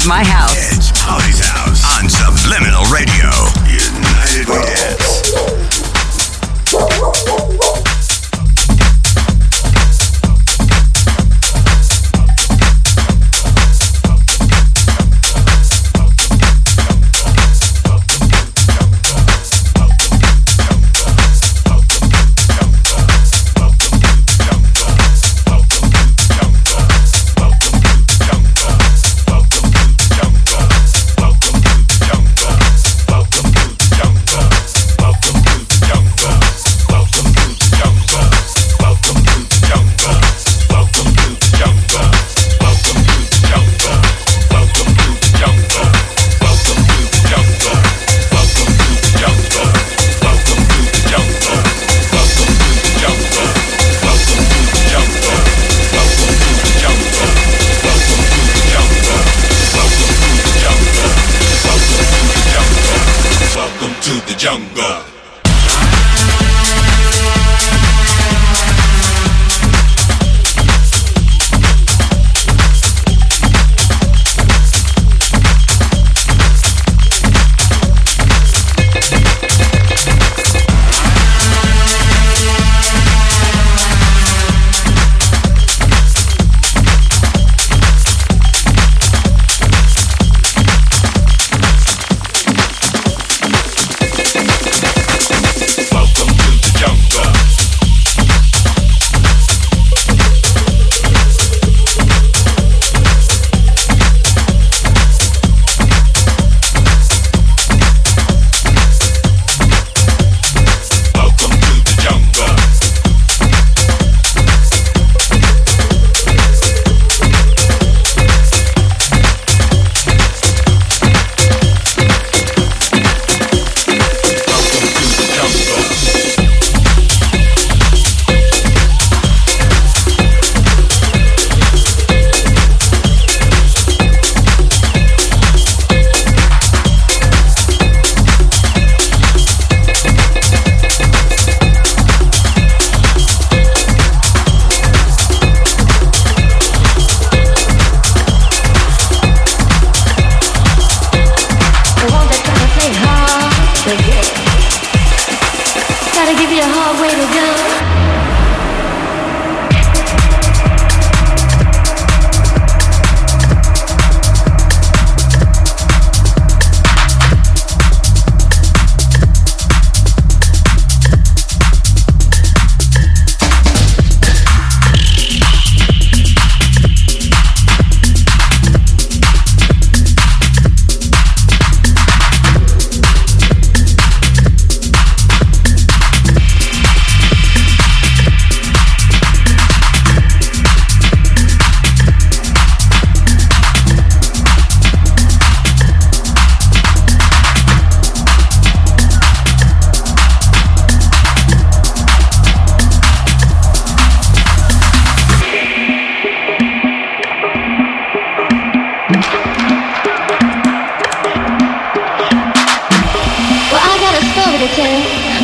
is my house.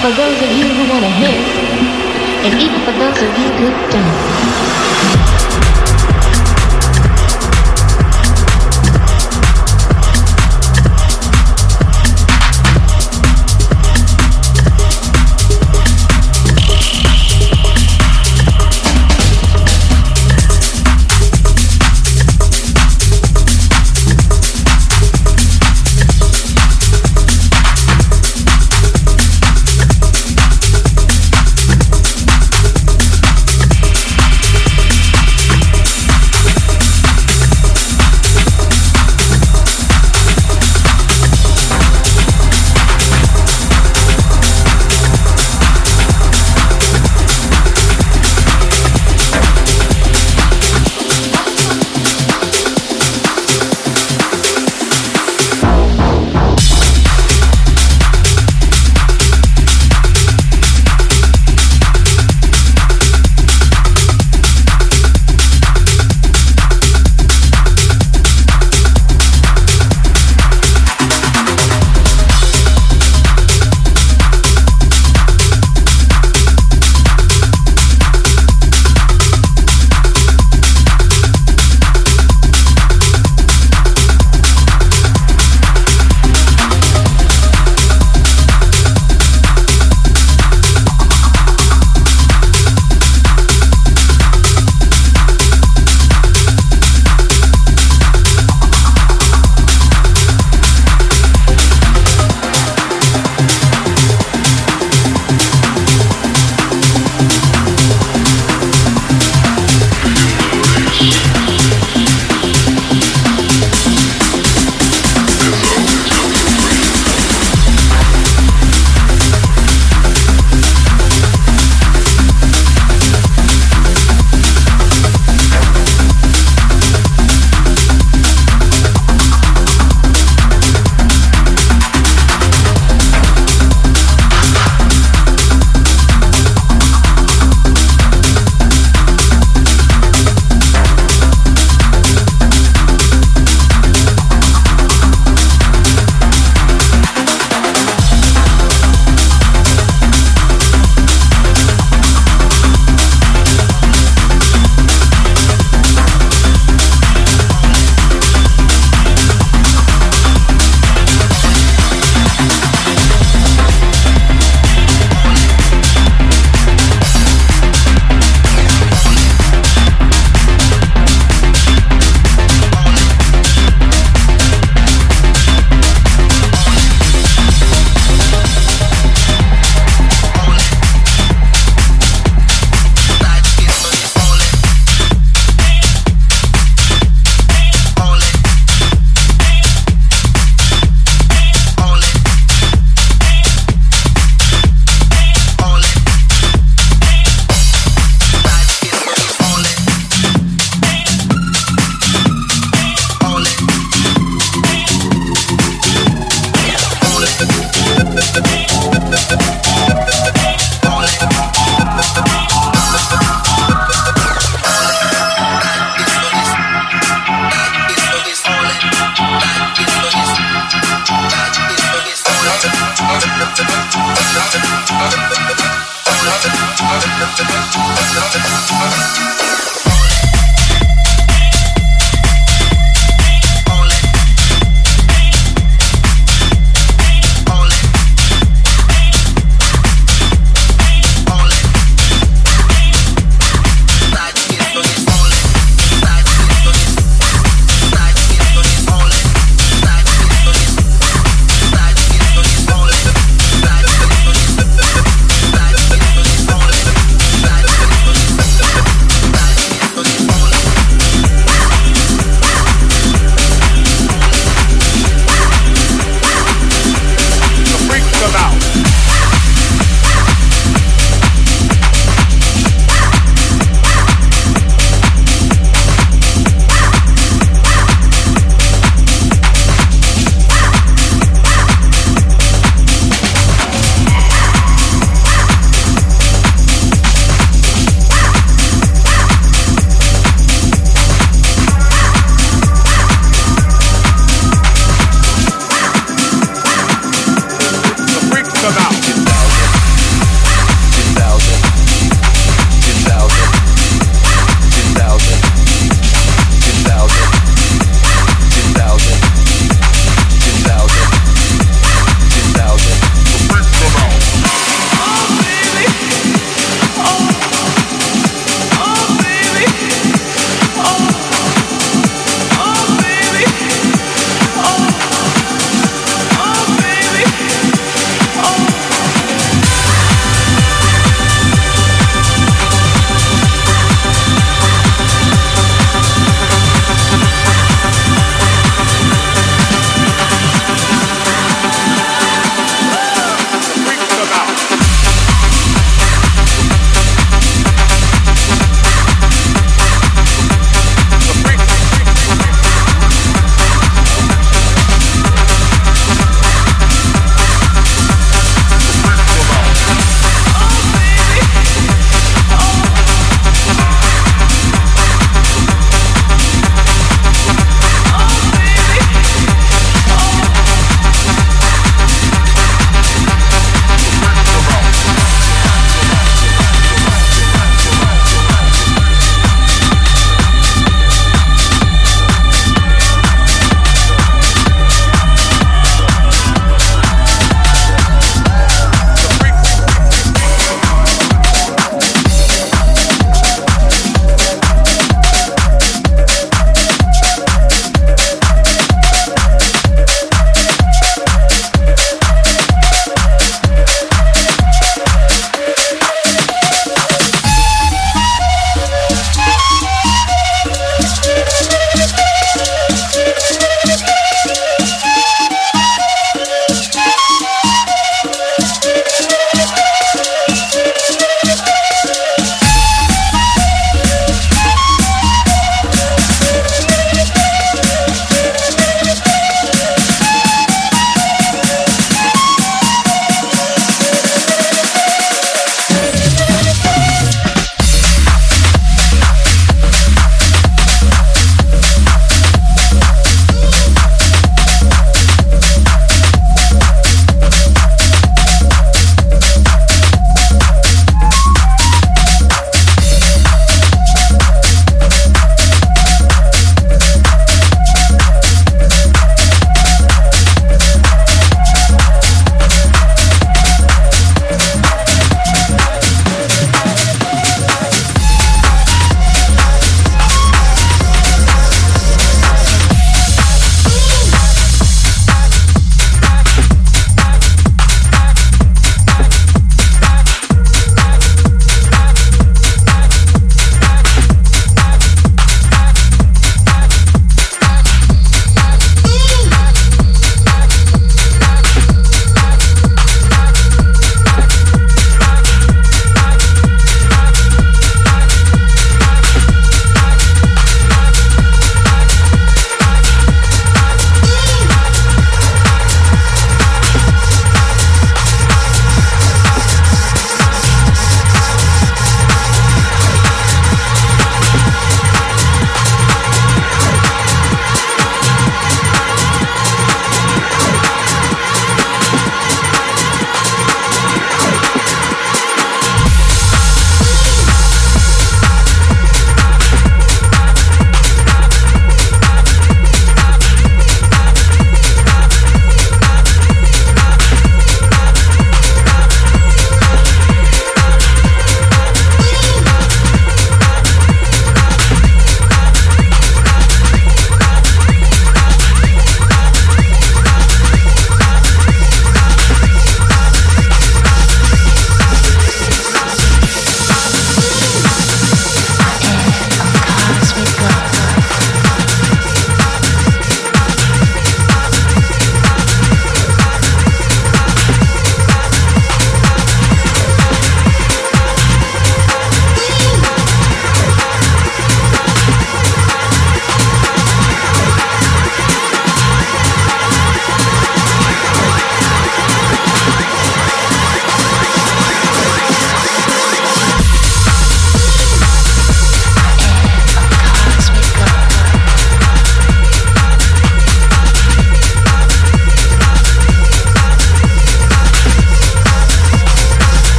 for those of you who want to hear, and even for those of you who don't.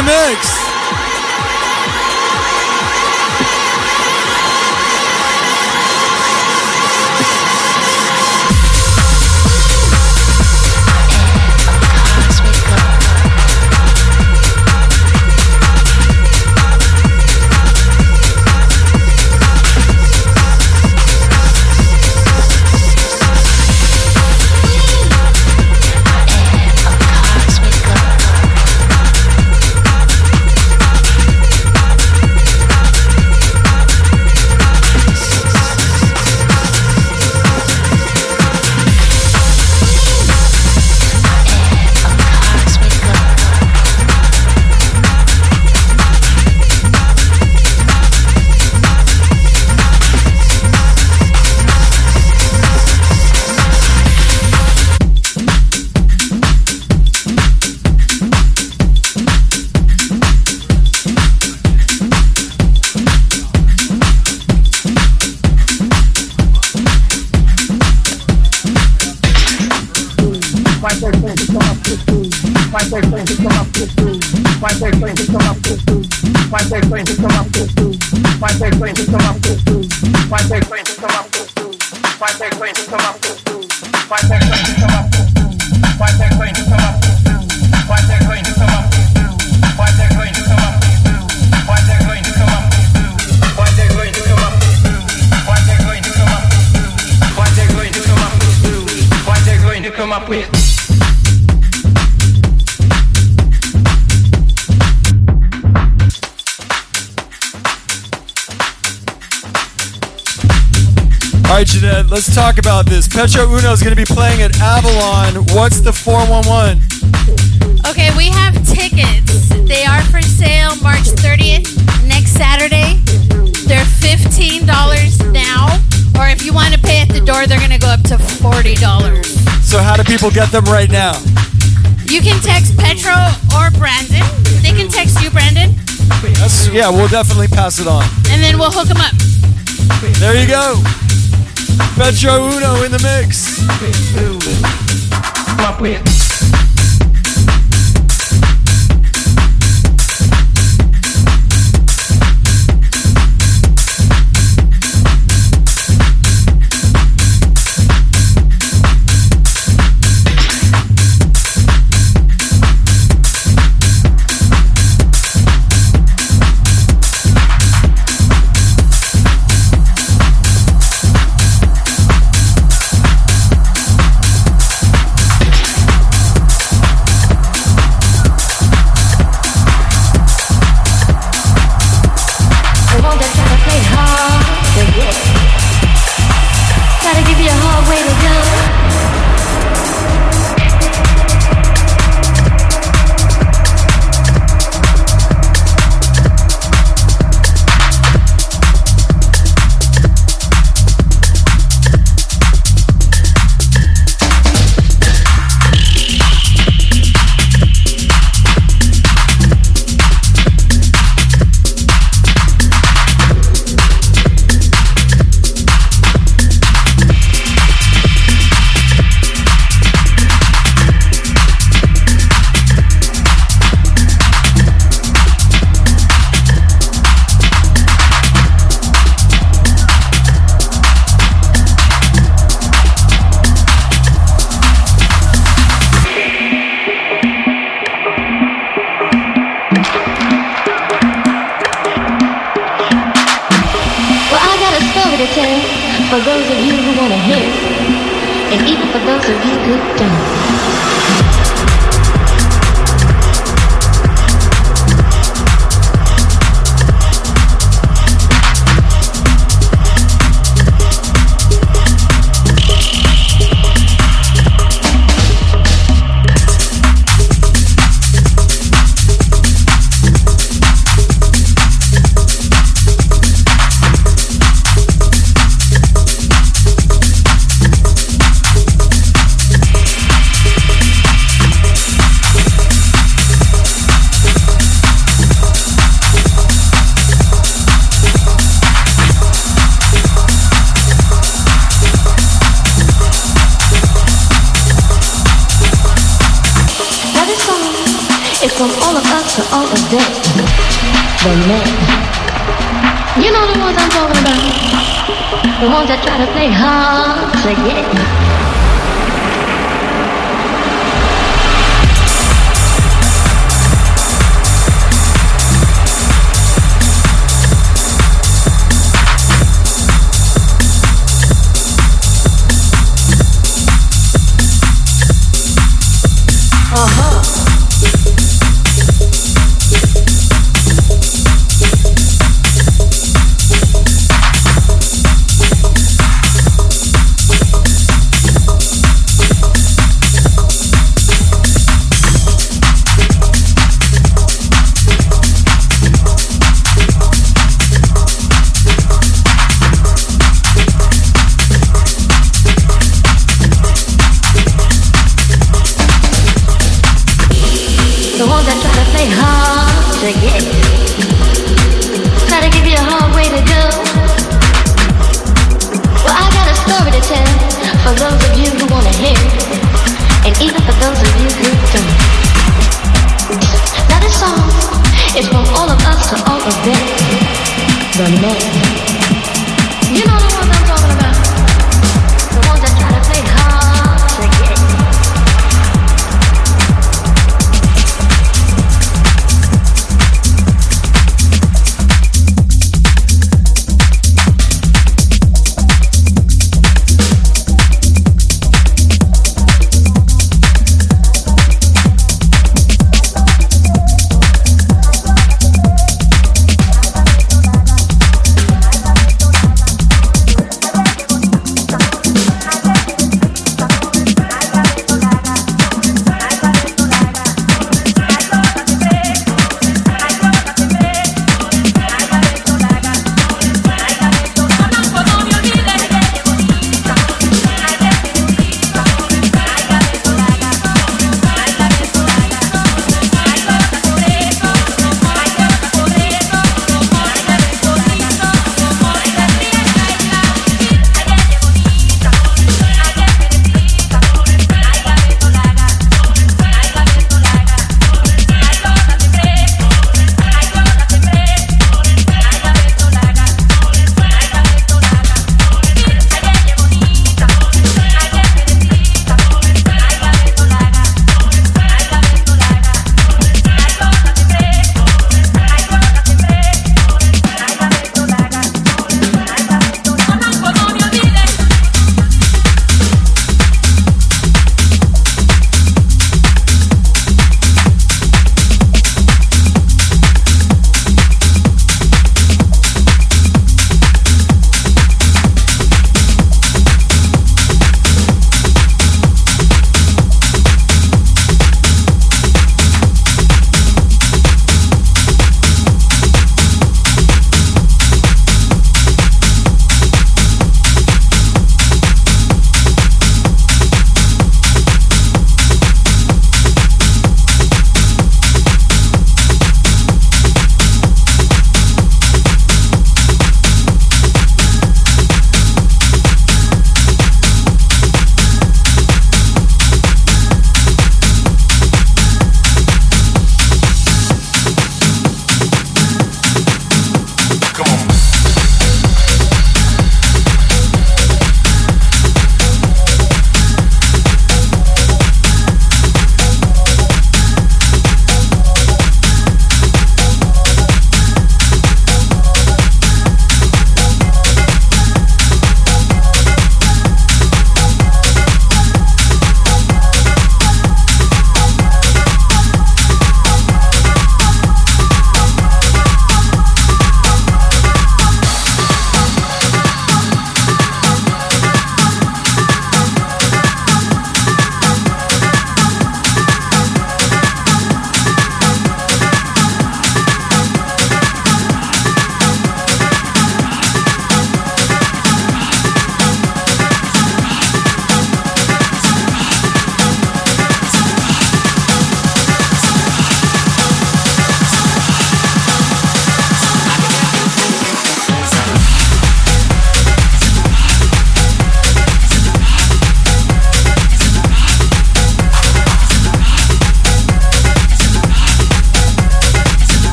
The mix. Let's talk about this. Petro Uno is going to be playing at Avalon. What's the 411? Okay, we have tickets. They are for sale March 30th, next Saturday. They're $15 now, or if you want to pay at the door, they're going to go up to $40. So, how do people get them right now? You can text Petro or Brandon. They can text you, Brandon. That's, yeah, we'll definitely pass it on. And then we'll hook them up. There you go. Petro Uno in the mix. You know the ones I'm talking about. The ones that try to play hard to get.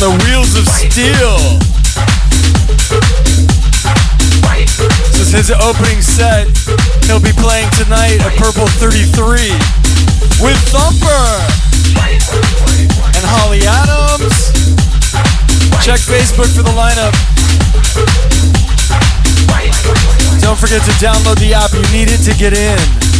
The Wheels of Steel. This is his opening set. He'll be playing tonight at Purple 33 with Thumper and Holly Adams. Check Facebook for the lineup. Don't forget to download the app. You need it to get in.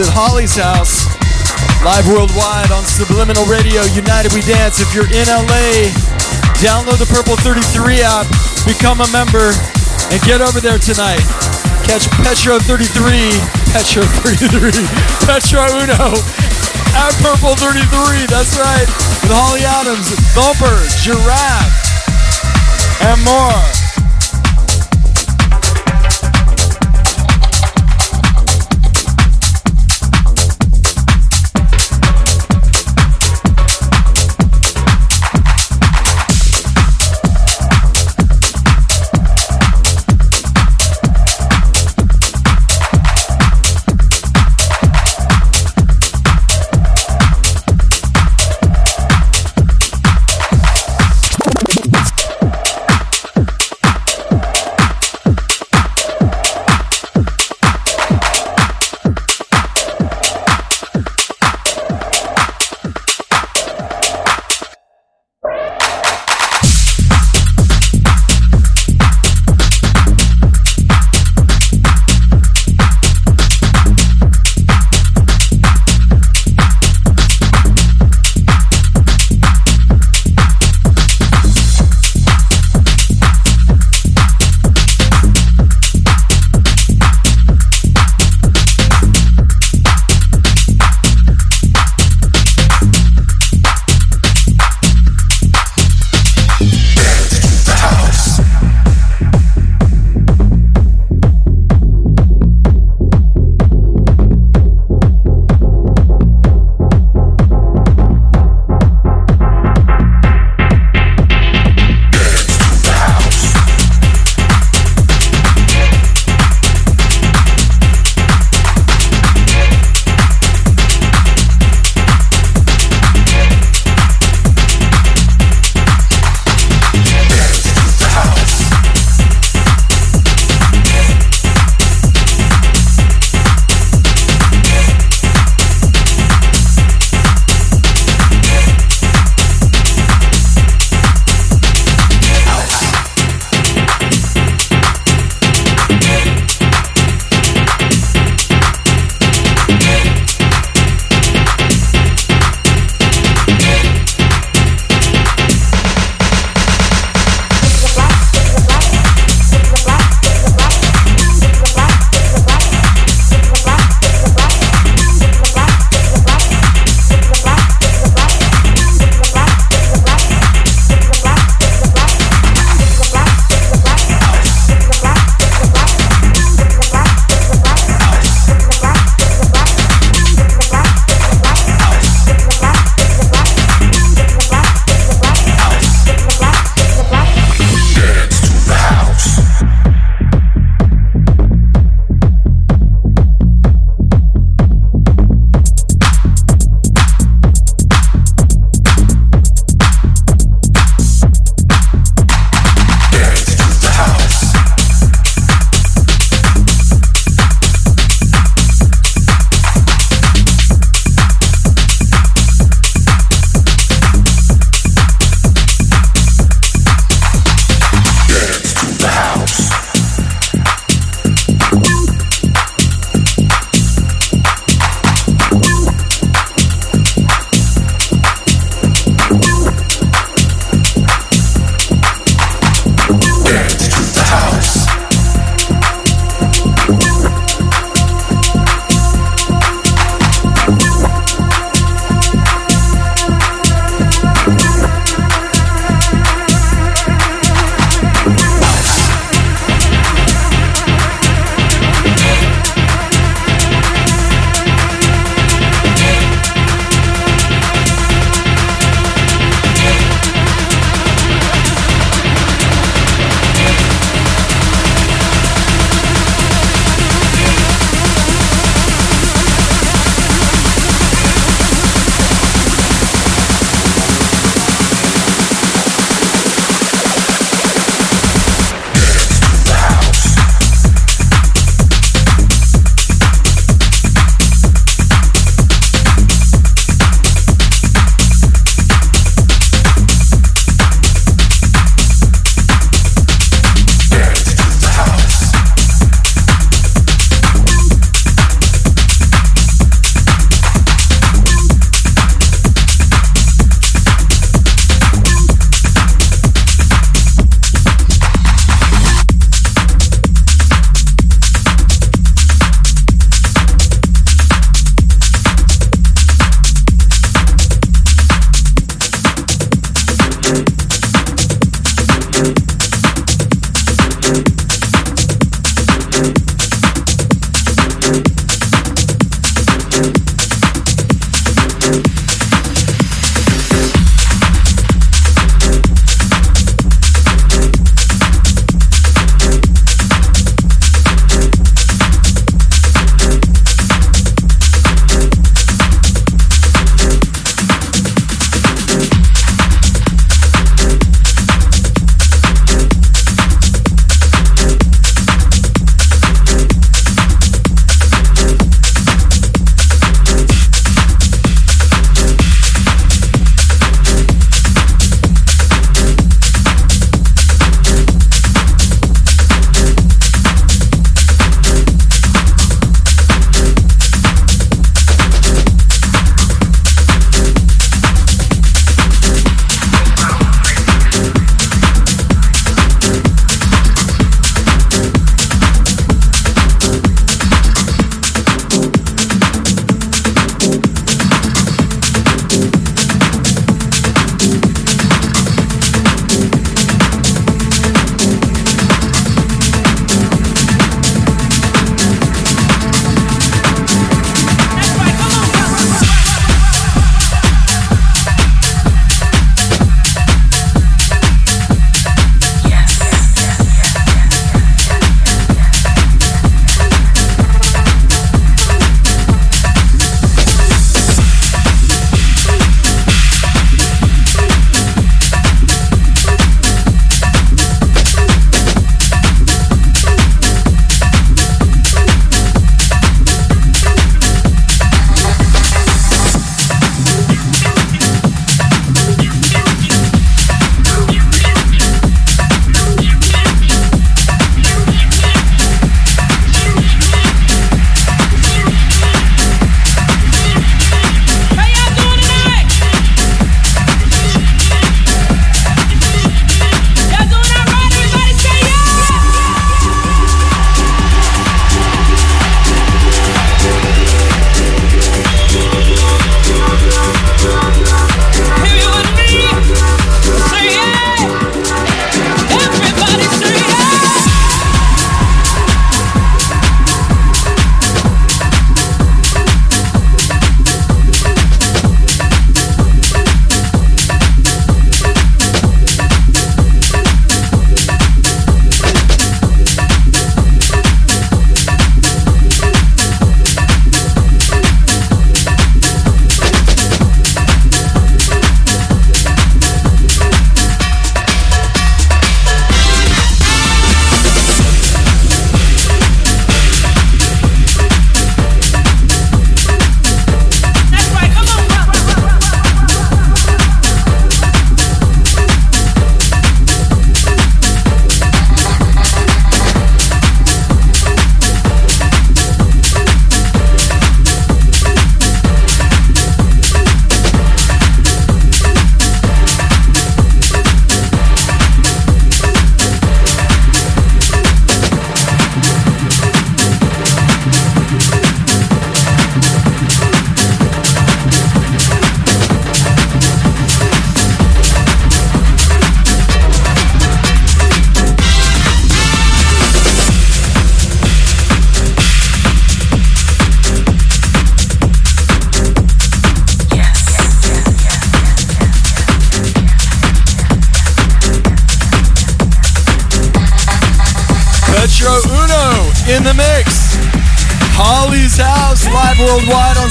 At Holly's house. Live worldwide on Subliminal Radio, United We Dance. If you're in LA, download the Purple 33 app, become a member, and get over there tonight. Catch Petro 33, Petro 33, Petro Uno at Purple 33. That's right. With Holly Adams, Thumper, Giraffe, and more.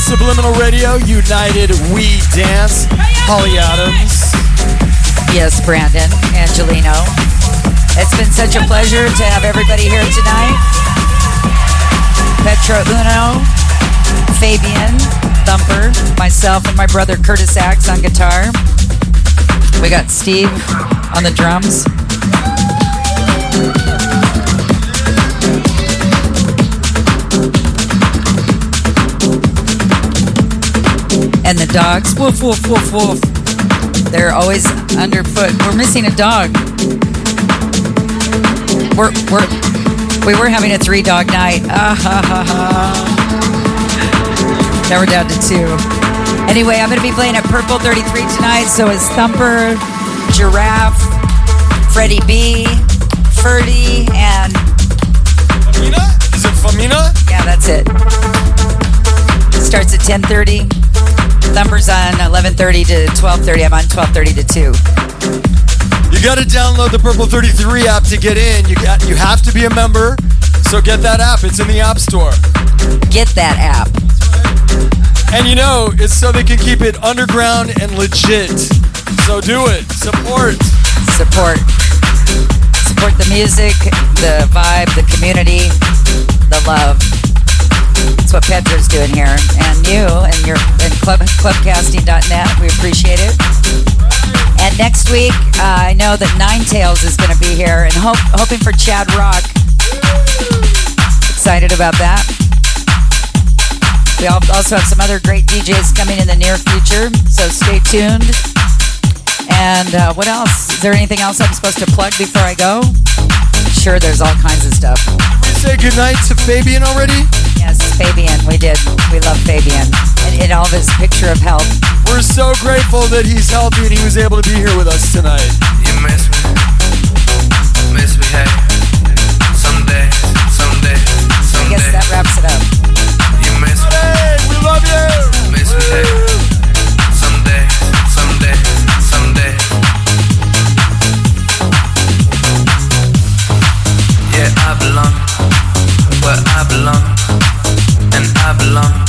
Subliminal Radio, United We Dance. Holly Adams. Yes, Brandon, Angelino. It's been such a pleasure to have everybody here tonight. Petro Uno, Fabian, Thumper, myself, and my brother Kurtis Acks on guitar. We got Steve on the drums. And the dogs, woof, woof, woof, woof. They're always underfoot. We're missing a dog. We're, we're, we were having a three dog night. Ah, ha, ha, ha. Now we're down to two. Anyway, I'm going to be playing at Purple 33 tonight. So is Thumper, Giraffe, Freddie B, Ferdy, and Famina? Is it Famina? yeah, that's it. Starts at 10:30. Thumper's on 11:30 to 12:30. I'm on 12:30 to 2. You got to download the Purple 33 app to get in. You got you have to be a member. So get that app. It's in the App Store. Get that app. And you know, it's so they can keep it underground and legit. So do it. Support. Support. Support the music, the vibe, the community, the love. That's what Petro's doing here, and you and your and club, clubcasting.net. We appreciate it. And next week, uh, I know that Nine Tails is going to be here, and hope, hoping for Chad Rock. Excited about that. We also have some other great DJs coming in the near future, so stay tuned. And uh, what else? Is there anything else I'm supposed to plug before I go? Sure, there's all kinds of stuff. Did we say goodnight to Fabian already? Yes, Fabian, we did. We love Fabian. And in all of his picture of health. We're so grateful that he's healthy and he was able to be here with us tonight. You miss me, miss me, hey. Someday, someday, I guess that wraps it up. You miss me. Hey, we love you. belong, and I belong.